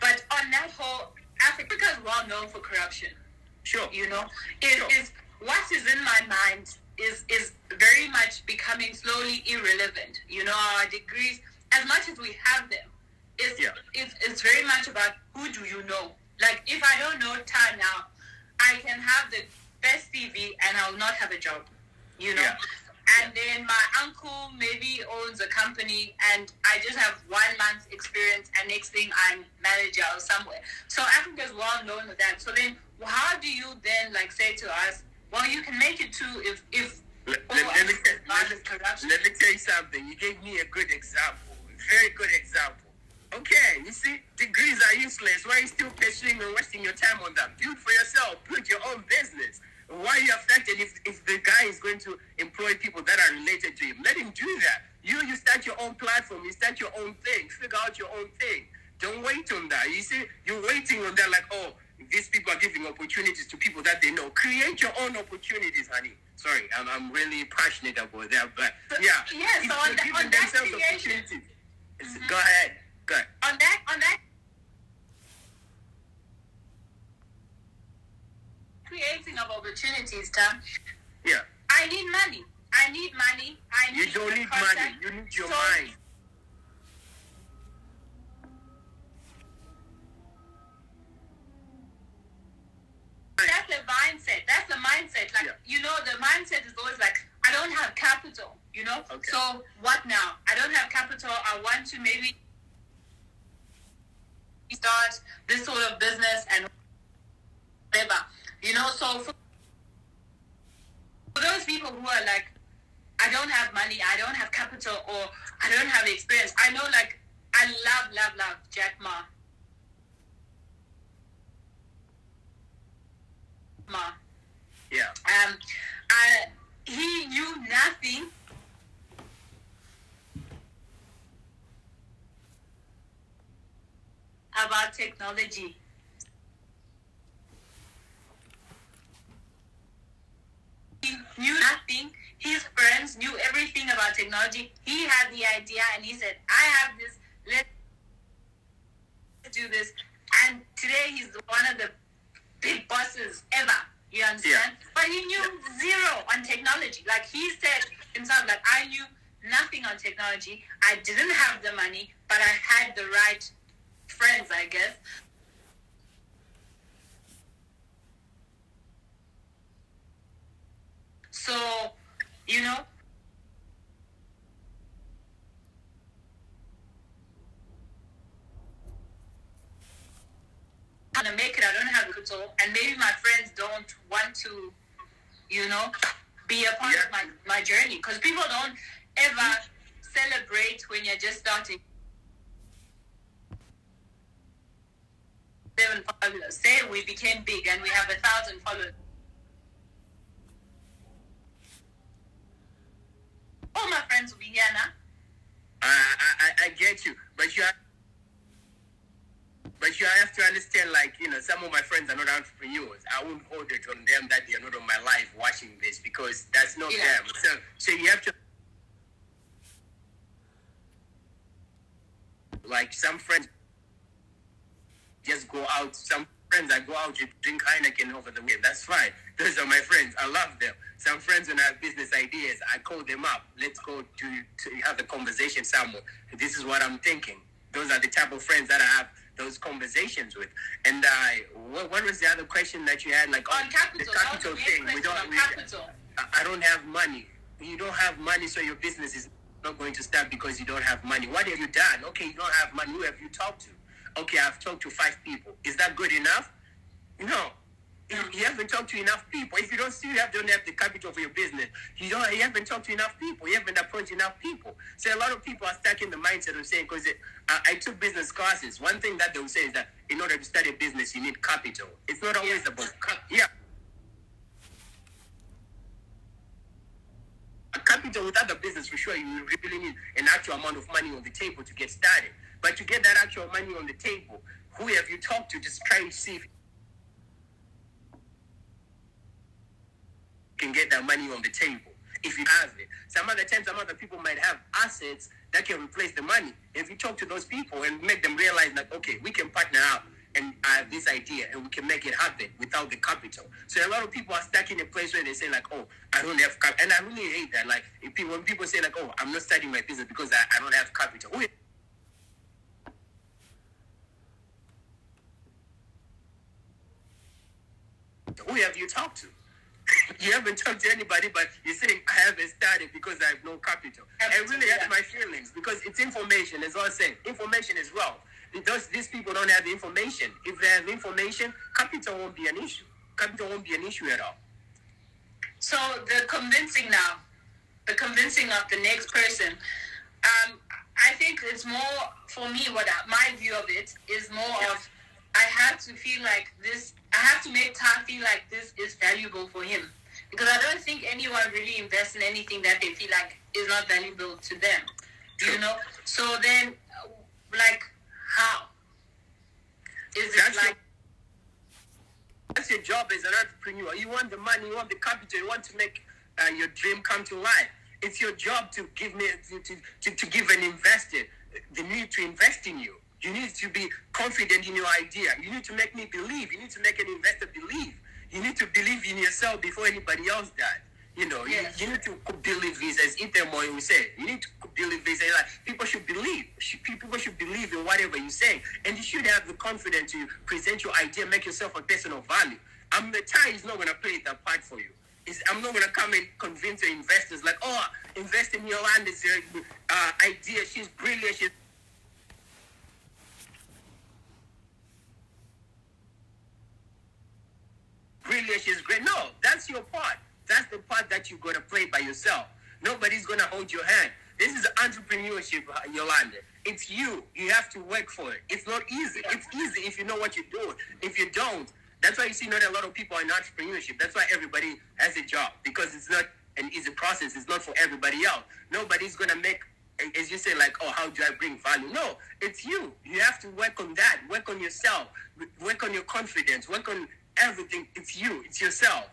But on that whole, Africa is well known for corruption. Sure. You know, is Sure. is what is in my mind is is very much becoming slowly irrelevant. You know, our degrees, as much as we have them, is Yeah. it's, it's very much about who do you know. Like if I don't know Ta now, I can have the best CV and I'll not have a job. You know. Yeah. And then my uncle maybe owns a company and I just have one month experience and next thing I'm manager or somewhere. So Africa is well known for that. So then how do you then like say to us, well you can make it too if if Let, oh, let, let me, let, me, as corruption. let me tell you something. You gave me a good example. Very good example. Okay, you see, degrees are useless. Why are you still pursuing and wasting your time on them? Build for yourself. Build your own business. Why are you affected if, if the guy is going to employ people that are related to him? Let him do that. You you start your own platform. You start your own thing. Figure out your own thing. Don't wait on that. You see, you're waiting on that like, oh, these people are giving opportunities to people that they know. Create your own opportunities, honey. Sorry, I'm, I'm really passionate about that, but yeah. Yeah, so on giving on that creation- opportunities. Mm-hmm. Go ahead. Go ahead. on that on that creating of opportunities, Tom, Yeah. I need money. I need money. I need You don't need contact. money. You need your So- mind. That's the mindset. That's the mindset. Like Yeah. you know, the mindset is always like, I don't have capital. You know. Okay. So what now? I don't have capital. I want to maybe start this sort of business and whatever. You know. So for, for those people who are like, I don't have money. I don't have capital, or I don't have experience. I know, like, I love, love, love Jack Ma. Ma. Yeah. Um, I, he knew nothing. About technology. He knew nothing. His friends knew everything about technology. He had the idea and he said, I have this, let's do this. And today he's one of the big bosses ever. You understand? But he knew zero on technology. Like he said himself, like I knew nothing on technology. I didn't have the money, but I had the right friends, I guess. So, you know, gonna make it. I don't have capital, and maybe my friends don't want to, you know, be a part of my, my journey because people don't ever celebrate when you're just starting. Seven followers. Say we became big and we have a thousand followers. All my friends will be here now. I, I, I get you, but you have, but you have to understand, like you know, some of my friends are not entrepreneurs. I won't hold it on them that they are not on my life watching this because that's not Yeah. them. So, so you have to, like some friends just go out. Some friends I go out to drink Heineken over the weekend. That's fine. Those are my friends. I love them. Some friends when I have business ideas, I call them up. Let's go to, to have a conversation somewhere. This is what I'm thinking. Those are the type of friends that I have those conversations with. And uh, what, what was the other question that you had? Like oh, On capital, the capital thing. We don't. we- capital. I I don't have money. You don't have money, so your business is not going to start because you don't have money. What have you done? Okay, you don't have money. Who have you talked to? Okay, I've talked to five people. Is that good enough? No. You haven't talked to enough people. If you don't still have don't have the capital for your business, you don't. You haven't talked to enough people. You haven't approached enough people. So a lot of people are stuck in the mindset of saying, because I, I took business classes. One thing that they will say is that in order to start a business, you need capital. It's not always about cap- yeah. a capital without the business, for sure, you really need an actual amount of money on the table to get started. But to get that actual money on the table, who have you talked to? Just try and see if can get that money on the table. If you have it, some other times, some other people might have assets that can replace the money. If you talk to those people and make them realize that okay, we can partner up and I have this idea and we can make it happen without the capital. So a lot of people are stuck in a place where they say like, oh, I don't have capital, and I really hate that. Like if people, when people say like, oh, I'm not starting my business because I, I don't have capital. Who who have you talked to? [laughs] you haven't talked to anybody, but you're saying I haven't started because I have no capital. It really hurts my feelings because it's information. As I was saying, information is wealth. Those, these people don't have information. If they have information, capital won't be an issue. Capital won't be an issue at all. So the convincing now, the convincing of the next person, um, I think it's more for me. What I, my view of it is more of I have to feel like this. I have to make Ty feel like this is valuable for him because I don't think anyone really invests in anything that they feel like is not valuable to them. You know. So then, like, how is it like? your, that's your job as an entrepreneur. You want the money, you want the capital, you want to make uh, your dream come to life. It's your job to give me to, to, to give an investor the need to invest in you. You need to be confident in your idea. You need to make me believe. You need to make an investor believe. You need to believe in yourself before anybody else does. You know, you- Yes. you, need to believe this, as Itemoy will say. You need to believe this. Like people should believe. People should believe in whatever you say, and you should have the confidence to present your idea, make yourself a person of value. I'm the tie is not going to play that part for you. It's, I'm not going to come and convince your investors like, oh, invest in Yolanda's uh, idea. She's brilliant. She's brilliant. She's great. No, that's your part. That's the part that you got to play by yourself. Nobody's going to hold your hand. This is entrepreneurship, Yolanda. It's you. You have to work for it. It's not easy. It's easy if you know what you're doing. If you don't, that's why you see not a lot of people in entrepreneurship. That's why everybody has a job because it's not an easy process. It's not for everybody else. Nobody's going to make as you say, like, oh, how do I bring value? No, it's you. You have to work on that. Work on yourself. Work on your confidence. Work on everything. It's you. It's yourself.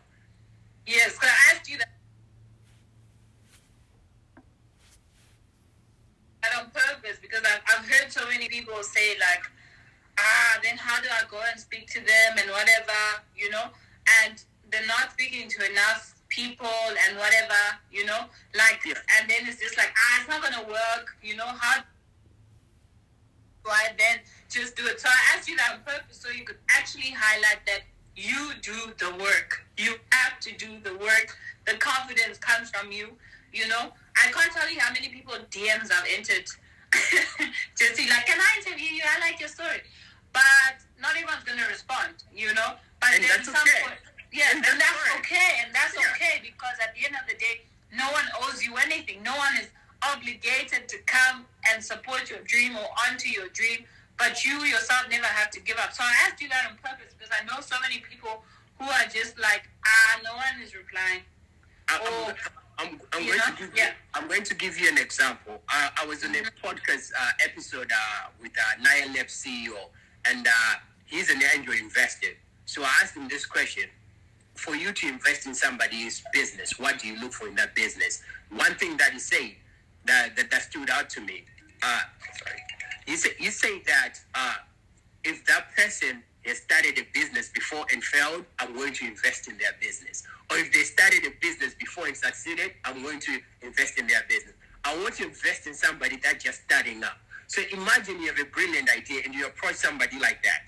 Yes, because I asked you that. that on purpose because I've, I've heard so many people say like, ah, then how do I go and speak to them and whatever, you know, and they're not speaking to enough people and whatever, you know, like, Yeah. and then it's just like, ah, it's not gonna work, you know, how do I then just do it? So I asked you that on purpose so you could actually highlight that you do the work. You have to do the work. The confidence comes from you. You know, I can't tell you how many people DMs I've entered [laughs] to see like, can I interview you? I like your story, but not everyone's gonna respond. You know, but And some okay. point, yeah, And and, that's that's okay, and that's Yeah. okay because at the end of the day, no one owes you anything. No one is obligated to come and support your dream or onto your dream, but you yourself never have to give up. So I asked you that on purpose because I know so many people who are just like, ah, no one is replying. I- Or, I'm, I'm, I'm going know? to give you, I'm going to give you an example. Uh, I was on a podcast uh, episode uh, with uh, Naya Lep CEO, and uh, he's an angel investor. So I asked him this question: For you to invest in somebody's business, what do you look for in that business? One thing that he said that that, that stood out to me. Uh, sorry, he say he said that uh, if that person has started a business before and failed, I'm going to invest in their business. Or if they started a business before and succeeded, I'm going to invest in their business. I want to invest in somebody that's just starting up. So imagine you have a brilliant idea and you approach somebody like that,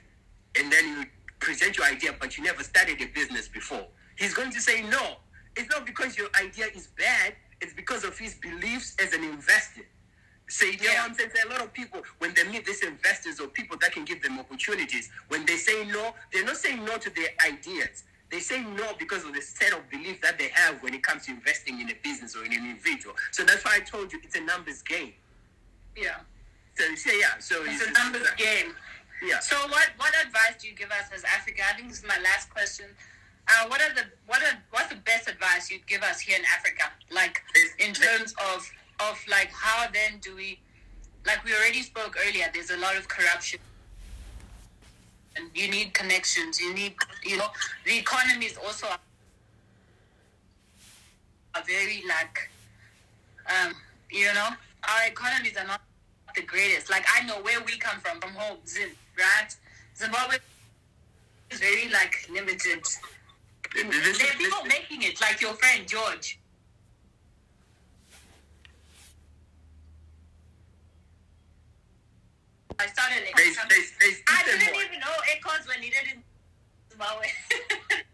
and then you present your idea, but you never started a business before. He's going to say no. It's not because your idea is bad, it's because of his beliefs as an investor. So you know Yeah. what I'm saying? So a lot of people, when they meet these investors or people that can give them opportunities, when they say no, they're not saying no to their ideas. They say no because of the set of beliefs that they have when it comes to investing in a business or in an individual. So that's why I told you it's a numbers game. yeah, So you say yeah. So it's you- a numbers game. Yeah. So what what advice do you give us as Africa? I think this is my last question. Uh, what are the what are what's the best advice you'd give us here in Africa? Like in terms of of like how then do we like we already spoke earlier, there's a lot of corruption. And you need connections, you need you know, the economy is also a very like um, you know, our economies are not the greatest. Like I know where we come from, from home, Zim, right? Zimbabwe is very like limited. This is- They're this- not making it, like your friend George. I started like There's, some- there's, there's I didn't Moore. even know Acorns were needed in Zimbabwe. [laughs]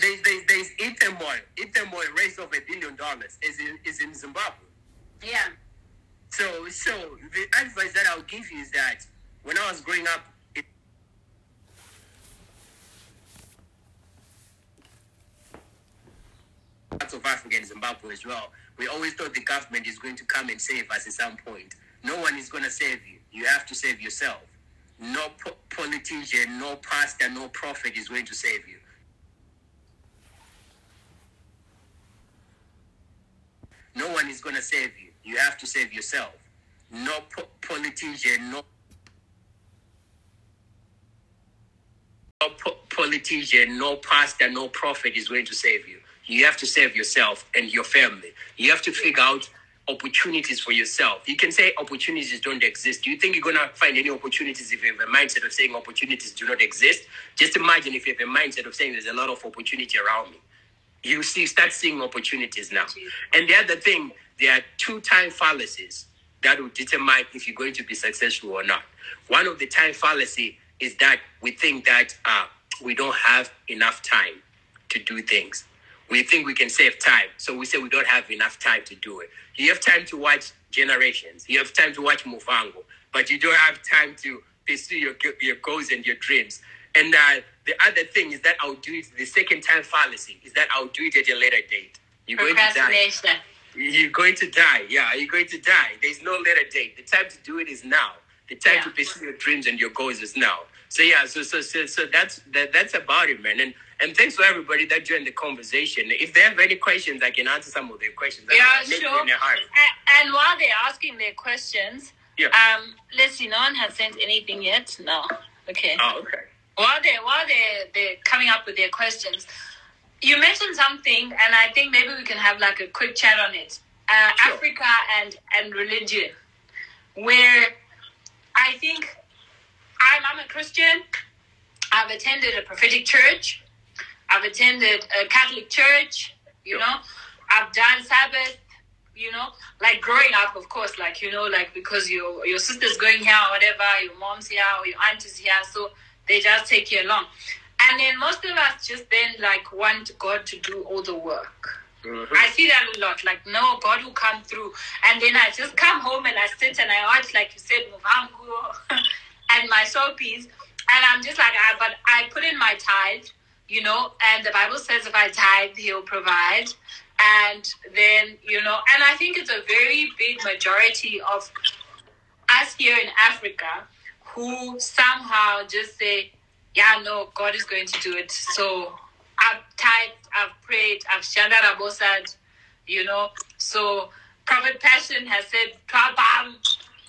There's, there's, there's. Ethan Moore raised over a billion dollars is in, is in Zimbabwe. yeah. So, so the advice that I'll give you is that when I was growing up, it, parts of Africa and Zimbabwe as well, we always thought the government is going to come and save us at some point. No one is going to save you. You have to save yourself. No po- politician, no pastor, no prophet is going to save you. No one is going to save you. You have to save yourself. No po- politician, no no po- politician, no pastor, no prophet is going to save you. You have to save yourself and your family. You have to figure out opportunities for yourself. You can say opportunities don't exist. Do you think you're going to find any opportunities if you have a mindset of saying opportunities do not exist? Just imagine if you have a mindset of saying there's a lot of opportunity around me you see start seeing opportunities now. And the other thing, there are two time fallacies that will determine if you're going to be successful or not. One of the time fallacy is that we think that uh, we don't have enough time to do things. We think we can save time, so we say we don't have enough time to do it. You have time to watch Generations. You have time to watch Muvhango, but you don't have time to pursue your your goals and your dreams. And uh, the other thing is that I'll do it. The second time fallacy is that I'll do it at a later date. You're going to die. You're going to die. Yeah, you're going to die. There's no later date. The time to do it is now. The time to pursue your dreams and your goals is now. So yeah, so so so, so that's that, that's about it, man. And and thanks for everybody that joined the conversation. If they have any questions, I can answer some of their questions. Yeah, sure. in a hurry. A- And while they're asking their questions, Yeah. um, let's see, no one has sent anything yet. No. Okay. Oh, okay. While they while they they're coming up with their questions, you mentioned something, and I think maybe we can have like a quick chat on it. Uh, Sure. Africa and and religion, where I think I'm I'm a Christian. I've attended a prophetic church. I've attended a Catholic church. You know, I've done Sabbath. You know, like growing up, of course, like you know, like because your your sister's going here or whatever, your mom's here or your aunt is here, so they just take you along. And then most of us just then like want God to do all the work. Mhm. I see that a lot. Like, no, God will come through. And then I just come home and I sit and I watch, like you said, Muvhango [laughs] and my soapies. and I'm just like, I, but I put in my tithe, you know, and the Bible says if I tithe, He'll provide. And then, you know, and I think it's a very big majority of us here in Africa who somehow just say, yeah, no, God is going to do it. So I've tithed, I've prayed, I've shandarabosad, you know. So Prophet Passion has said.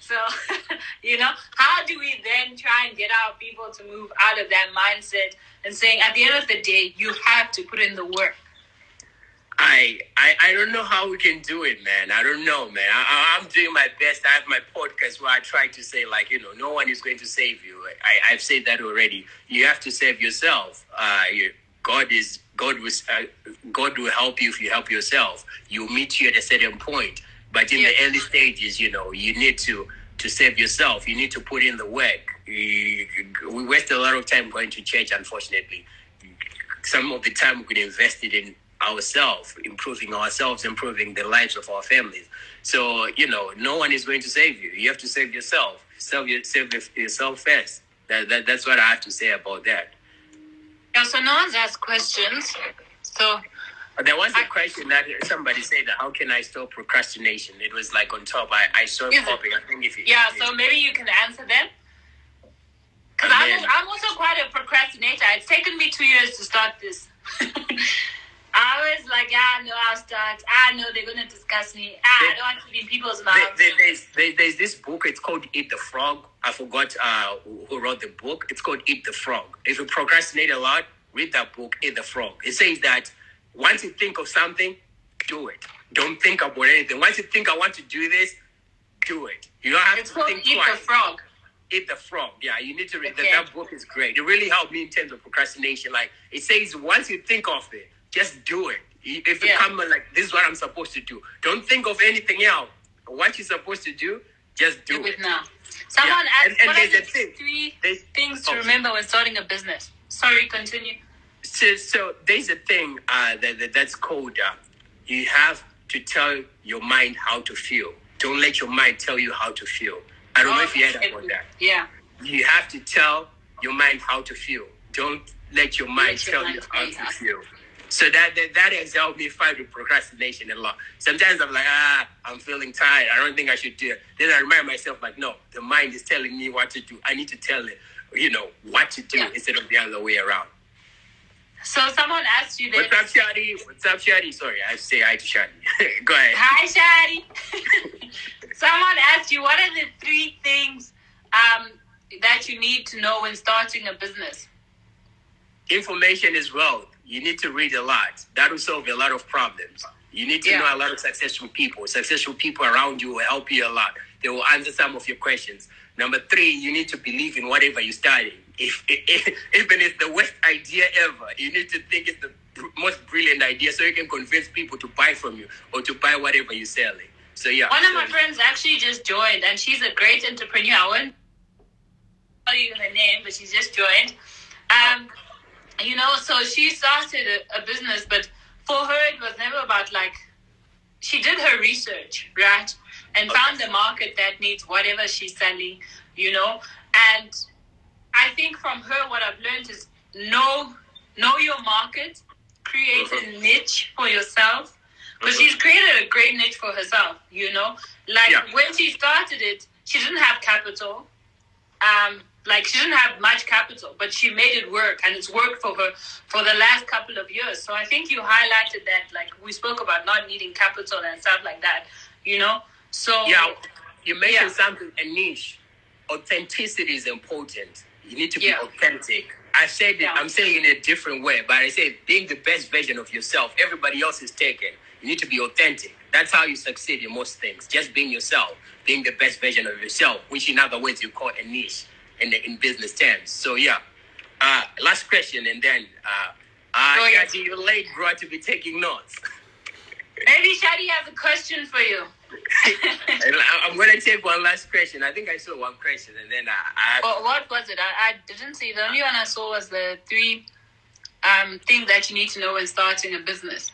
So, [laughs] you know, how do we then try and get our people to move out of that mindset and saying, at the end of the day, you have to put in the work? I, I I don't know how we can do it, man. I don't know, man. I, I'm doing my best. I have my podcast where I try to say, like, you know, no one is going to save you. I, I've said that already. You have to save yourself. Uh, you, God is God will uh, God will help you if you help yourself. You'll meet you at a certain point, but in Yeah. the early stages, you know, you need to to save yourself. You need to put in the work. We waste a lot of time going to church, unfortunately. Some of the time we could invest it in ourselves, improving ourselves, improving the lives of our families. So you know, no one is going to save you. You have to save yourself. Save, your, save yourself first. That, that that's what I have to say about that. Yeah, so no one's asked questions. So There was a question that somebody said, "How can I stop procrastination?" It was like on top. I, I saw it popping. I think if you, yeah, so maybe you can answer them. Because I'm, I'm also quite a procrastinator. It's taken me two years to start this. [laughs] I was like, ah, no, I'll start. Ah, no, they're going to discuss me. Ah, I don't want to be in people's There- mouths. there- there's, there- there's this book. It's called Eat the Frog. I forgot uh, who who wrote the book. It's called Eat the Frog. If you procrastinate a lot, read that book, Eat the Frog. It says that once you think of something, do it. Don't think about anything. Once you think I want to do this, do it. You don't have It's to think Eat twice. the Frog. Eat the Frog. Yeah, you need to read Okay. that. That book is great. It really helped me in terms of procrastination. Like it says, once you think of it, just do it. If you Yeah. come like this is what I'm supposed to do, don't think of anything else. What you're supposed to do, just do Do it. it now. Someone Yeah, asked, and- and what are the thing. three There's- things to oh. remember when starting a business? Sorry, continue. So, so there's a thing uh, that, that that's called uh, you have to tell your mind how to feel. Don't let your mind tell you how to feel. I don't know if you heard about that. Yeah. You have to tell your mind how to feel. Don't let your mind Let your tell mind you how to to feel. So that, that that has helped me fight with procrastination a lot. Sometimes I'm like, ah, I'm feeling tired. I don't think I should do it. Then I remind myself, like, no, the mind is telling me what to do. I need to tell it, you know, what to do Yeah. instead of the other way around. So someone asked you this. What's up, Shadi? What's up, Shadi? Sorry, I say hi to Shadi. [laughs] Go ahead. Hi, Shadi. [laughs] someone asked you, what are the three things um, that you need to know when starting a business? Information is wealth. You need to read a lot. That will solve a lot of problems. You need to Yeah. know a lot of successful people. Successful people around you will help you a lot. They will answer some of your questions. Number three, you need to believe in whatever you're studying. If, if even if the worst idea ever, you need to think it's the most brilliant idea, so you can convince people to buy from you or to buy whatever you're selling. So yeah. One of my friends actually just joined, and she's a great entrepreneur. I won't tell you her name, but she's just joined. Um, you know, so she started a, a business, but for her, it was never about like she did her research, right, and Okay. found a market that needs whatever she's selling. You know, and I think from her, what I've learned is know know your market, create a niche for yourself. Because she's created a great niche for herself, you know. Like Yeah. when she started it, she didn't have capital. Um, like she didn't have much capital, but she made it work, and it's worked for her for the last couple of years. So I think you highlighted that, like we spoke about not needing capital and stuff like that, you know. So Yeah, you mentioned Yeah. something a niche. Authenticity is important. You need to be authentic. I said it, Yeah. I'm saying it in a different way, but I say being the best version of yourself. Everybody else is taken. You need to be authentic. That's how you succeed in most things. Just being yourself, being the best version of yourself, which in other words you call a niche in the, in business terms. So yeah. Uh, last question, and then uh, uh, ahead. Shadi, you're late, bro, to be taking notes. [laughs] maybe Shadi has a question for you. [laughs] I'm gonna take one last question. I think I saw one question, and then I, I Well, what was it? I, I didn't see. The only one I saw was the three um, things that you need to know when starting a business.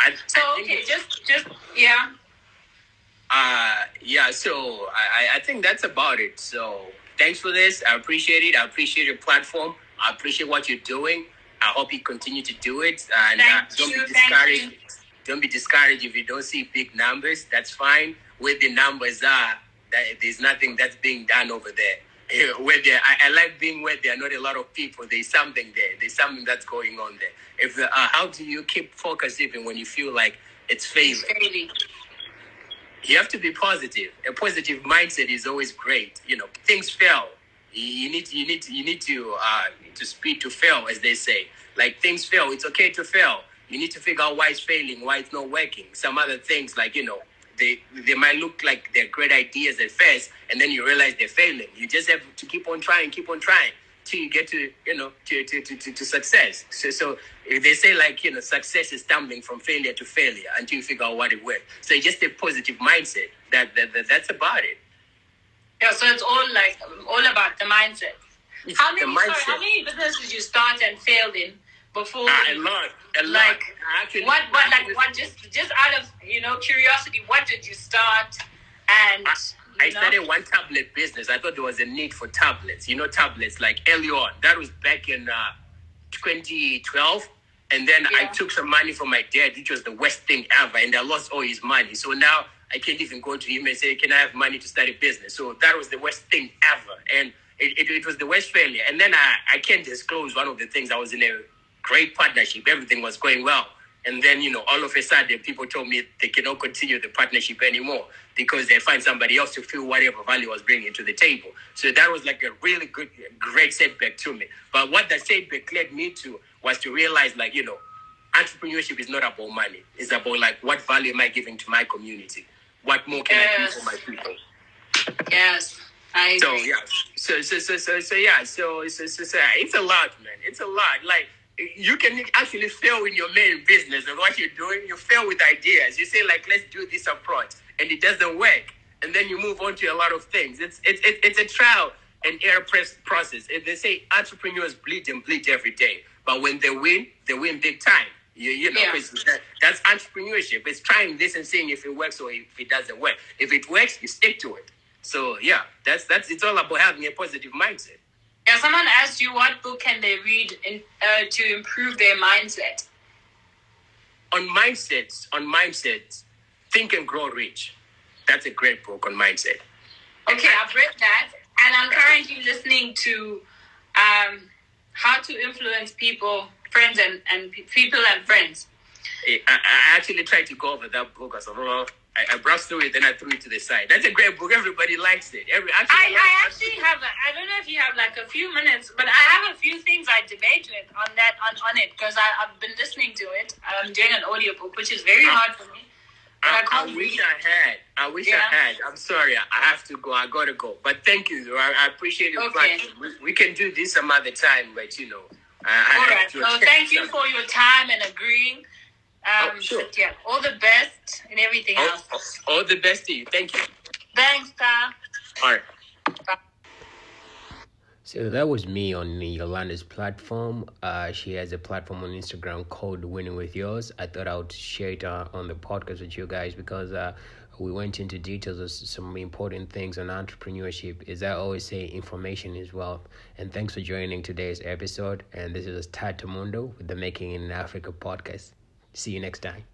I, So I okay, just just yeah. uh, yeah. So I, I- I think that's about it. So thanks for this. I appreciate it. I appreciate your platform. I appreciate what you're doing. I hope you continue to do it. And uh, don't you, be discouraged. Don't be discouraged if you don't see big numbers. That's fine. Where the numbers are, that, there's nothing that's being done over there. Where there, I, I, like being where there are not a lot of people. There's something there. There's something that's going on there. If uh, how do you keep focus even when you feel like it's failing? You have to be positive. A positive mindset is always great. You know, things fail you need you need you need to uh, to speed to fail, as they say. Like things fail, it's okay to fail. You need to figure out why it's failing, why it's not working. Some other things, like you know, they they might look like they're great ideas at first, and then you realize they're failing. You just have to keep on trying, keep on trying till you get to you know to to, to, to, to success. So so if they say like you know success is stumbling from failure to failure until you figure out what it works. So just a positive mindset. That, that, that that's about it. Yeah, so it's all like all about the mindset. It's how many mindset. Sorry, how many businesses you start and failed in before? Uh, a lot, a lot. Like actually, what, what, like, what? Just, just out of you know curiosity, what did you start? And I, I started one tablet business. I thought there was a need for tablets. You know, tablets like early on. That was back in uh, 2012. And then yeah. I took some money from my dad, which was the worst thing ever, and I lost all his money. So now I can't even go to him and say, Can I have money to start a business? So that was the worst thing ever. And it, it, it was the worst failure. And then I, I can't disclose one of the things. I was in a great partnership, everything was going well. And then, you know, all of a sudden, people told me they cannot continue the partnership anymore because they find somebody else to fill whatever value I was bringing to the table. So that was like a really good, great setback to me. But what that setback led me to was to realize, like, you know, entrepreneurship is not about money. It's about, like, what value am I giving to my community? what more can yes. I do for my people? Yes. I so yeah, so so so so so yeah, so so, so so it's a lot, man. It's a lot. Like you can actually fail in your main business and what you're doing. You fail with ideas. You say like, let's do this approach, and it doesn't work, and then you move on to a lot of things. It's it's it's a trial and error process. They say entrepreneurs bleed and bleed every day, but when they win, they win big time. You, you know, yeah. that, that's entrepreneurship. It's trying this and seeing if it works or if it doesn't work. If it works, you stick to it. So yeah, that's that's it's all about having a positive mindset. Yeah, someone asked you what book can they read in, uh, to improve their mindset. On mindsets, on mindsets, Think and Grow Rich. That's a great book on mindset. Okay, I've read that, and I'm currently listening to um, How to Influence People friends and, and people and friends. I, I actually tried to go over that book. as said, oh, I, I browsed through it, then I threw it to the side. That's a great book. Everybody likes it. Every actually, I, I actually have. A, I don't know if you have like a few minutes, but I have a few things I debate with on that on, on it because I've been listening to it. I'm doing an audiobook, which is very ah. hard for me. I, I, I, wish I had. I wish yeah. I had. I'm sorry. I have to go. I gotta go. But thank you. I, I appreciate your okay. We, we, can do this some other time, but you know. All right. So [laughs] thank you for your time and agreeing. Um, oh, sure. yeah, all the best and everything all, else. All the best to you. Thank you. Thanks, Ta. All right. Bye. So that was me on Yolanda's platform. Uh, she has a platform on Instagram called Winning with Yours. I thought I would share it uh, on the podcast with you guys because uh, we went into details of some important things on entrepreneurship. As I always say, information is wealth. And thanks for joining today's episode. And this is Tato Mundo with the Making in Africa podcast. See you next time.